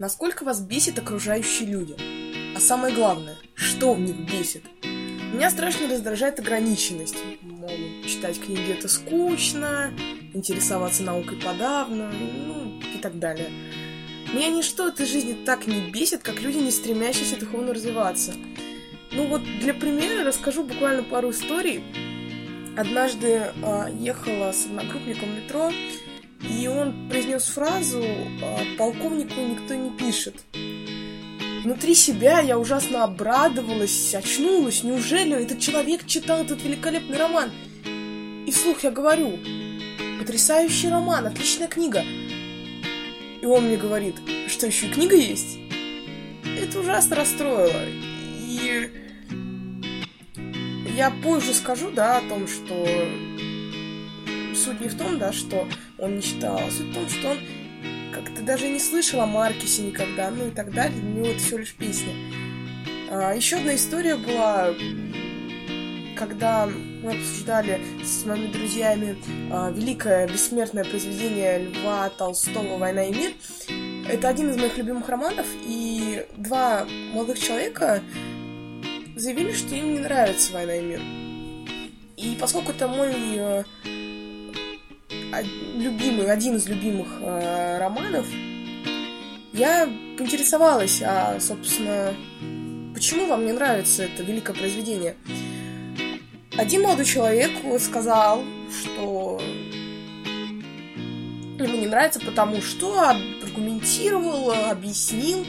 Насколько вас бесит окружающие люди? А самое главное, что в них бесит? Меня страшно раздражает ограниченность. Мол, читать книги это скучно, интересоваться наукой подавно, ну и так далее. Меня ничто этой жизни так не бесит, как люди, не стремящиеся духовно развиваться. Ну вот для примера расскажу буквально пару историй. Однажды э, ехала с одногруппником в метро, и он произнес фразу «Полковнику никто не пишет». Внутри себя я ужасно обрадовалась, очнулась. Неужели этот человек читал этот великолепный роман? И вслух я говорю, потрясающий роман, отличная книга. И он мне говорит, что еще и книга есть? Это ужасно расстроило. И я позже скажу, да, о том, что суть не в том, да, что он не читал, а суть в том, что он как-то даже не слышал о Маркисе никогда, ну и так далее. Для него это всего лишь песня. А, еще одна история была, когда мы обсуждали с моими друзьями а, великое бессмертное произведение Льва Толстого «Война и мир». Это один из моих любимых романов, и два молодых человека заявили, что им не нравится «Война и мир». И поскольку это мой э, любимый, один из любимых э, романов, я поинтересовалась, а, собственно, почему вам не нравится это великое произведение. Один молодой человек сказал, что ему не нравится, потому что аргументировал, объяснил,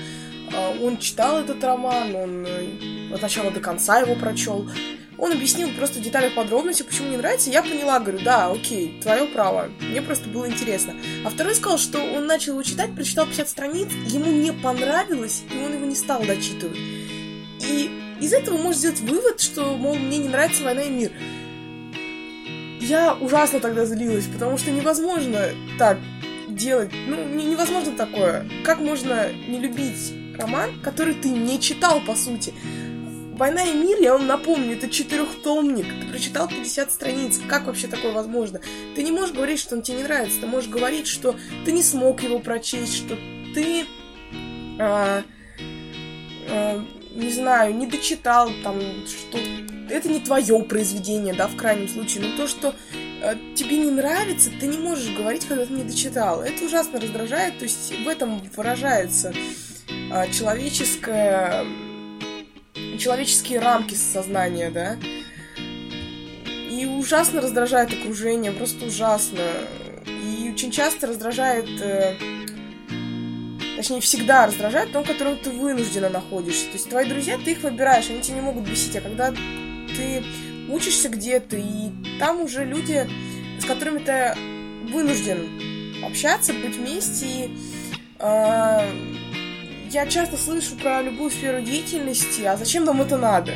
он читал этот роман, он э, от начала до конца его прочел. Он объяснил просто в деталях подробности, почему не нравится. Я поняла, говорю, да, окей, твое право. Мне просто было интересно. А второй сказал, что он начал его читать, прочитал 50 страниц, ему не понравилось, и он его не стал дочитывать. И из этого можно сделать вывод, что, мол, мне не нравится «Война и мир». Я ужасно тогда злилась, потому что невозможно так делать. Ну, невозможно такое. Как можно не любить роман, который ты не читал, по сути? «Война и мир», я вам напомню, это четырехтомник. Ты прочитал 50 страниц. Как вообще такое возможно? Ты не можешь говорить, что он тебе не нравится. Ты можешь говорить, что ты не смог его прочесть, что ты... А, а, не знаю, не дочитал, там, что это не твое произведение, да, в крайнем случае, но то, что э, тебе не нравится, ты не можешь говорить, когда ты не дочитал. Это ужасно раздражает, то есть в этом выражается человеческое человеческие рамки сознания, да. И ужасно раздражает окружение, просто ужасно. И очень часто раздражает, э, точнее, всегда раздражает том, в котором ты вынужденно находишься. То есть твои друзья, ты их выбираешь, они тебя не могут бесить, а когда ты учишься где-то, и там уже люди, с которыми ты вынужден общаться, быть вместе, и э, я часто слышу про любую сферу деятельности, а зачем вам это надо?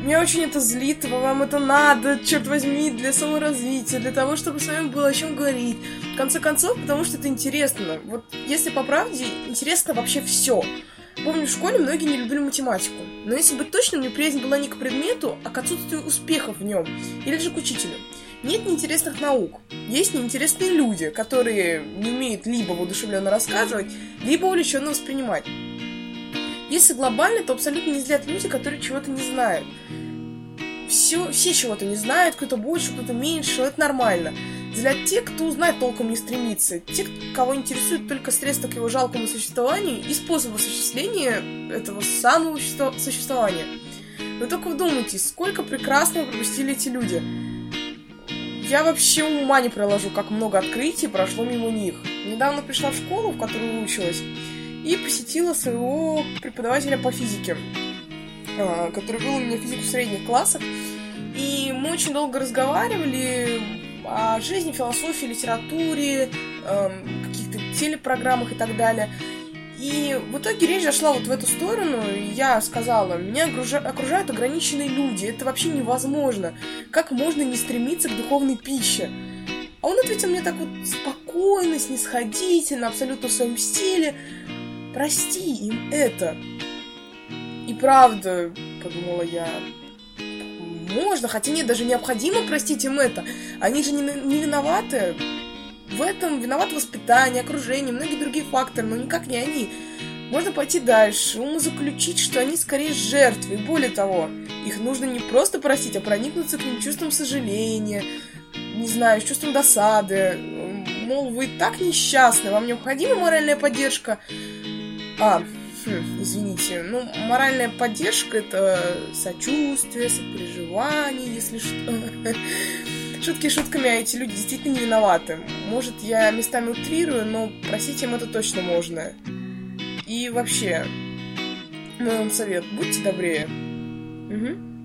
Меня очень это злит, вам это надо, черт возьми, для саморазвития, для того, чтобы с вами было о чем говорить. В конце концов, потому что это интересно. Вот если по правде, интересно вообще все. Помню, в школе многие не любили математику. Но если быть точным, неприязнь была не к предмету, а к отсутствию успехов в нем. Или же к учителю. Нет неинтересных наук. Есть неинтересные люди, которые не умеют либо воодушевленно рассказывать, либо увлеченно воспринимать. Если глобально, то абсолютно не злят люди, которые чего-то не знают. Все, все чего-то не знают, кто-то больше, кто-то меньше, это нормально. Для тех, кто узнать толком не стремится, тех, кого интересует только средства к его жалкому существованию и способ осуществления этого самого существования. Вы только вдумайтесь, сколько прекрасного пропустили эти люди – я вообще ума не проложу, как много открытий прошло мимо них. Недавно пришла в школу, в которой училась, и посетила своего преподавателя по физике, а, который был у меня физику средних классах. И мы очень долго разговаривали о жизни, философии, литературе, эм, каких-то телепрограммах и так далее. И в итоге речь зашла вот в эту сторону, и я сказала, меня окружают ограниченные люди, это вообще невозможно. Как можно не стремиться к духовной пище? А он ответил мне так вот спокойно, снисходительно, абсолютно в своем стиле. Прости им это. И правда, подумала я, можно, хотя нет, даже необходимо простить им это. Они же не, не виноваты. В этом виноват воспитание, окружение, многие другие факторы, но никак не они. Можно пойти дальше, умозаключить, что они скорее жертвы. И более того, их нужно не просто простить, а проникнуться к ним чувством сожаления, не знаю, чувством досады. Мол, вы так несчастны, вам необходима моральная поддержка. А, хм, извините, ну, моральная поддержка — это сочувствие, сопереживание, если что. Шутки шутками, а эти люди действительно не виноваты. Может, я местами утрирую, но просить им это точно можно. И вообще, мой вам совет, будьте добрее. Угу.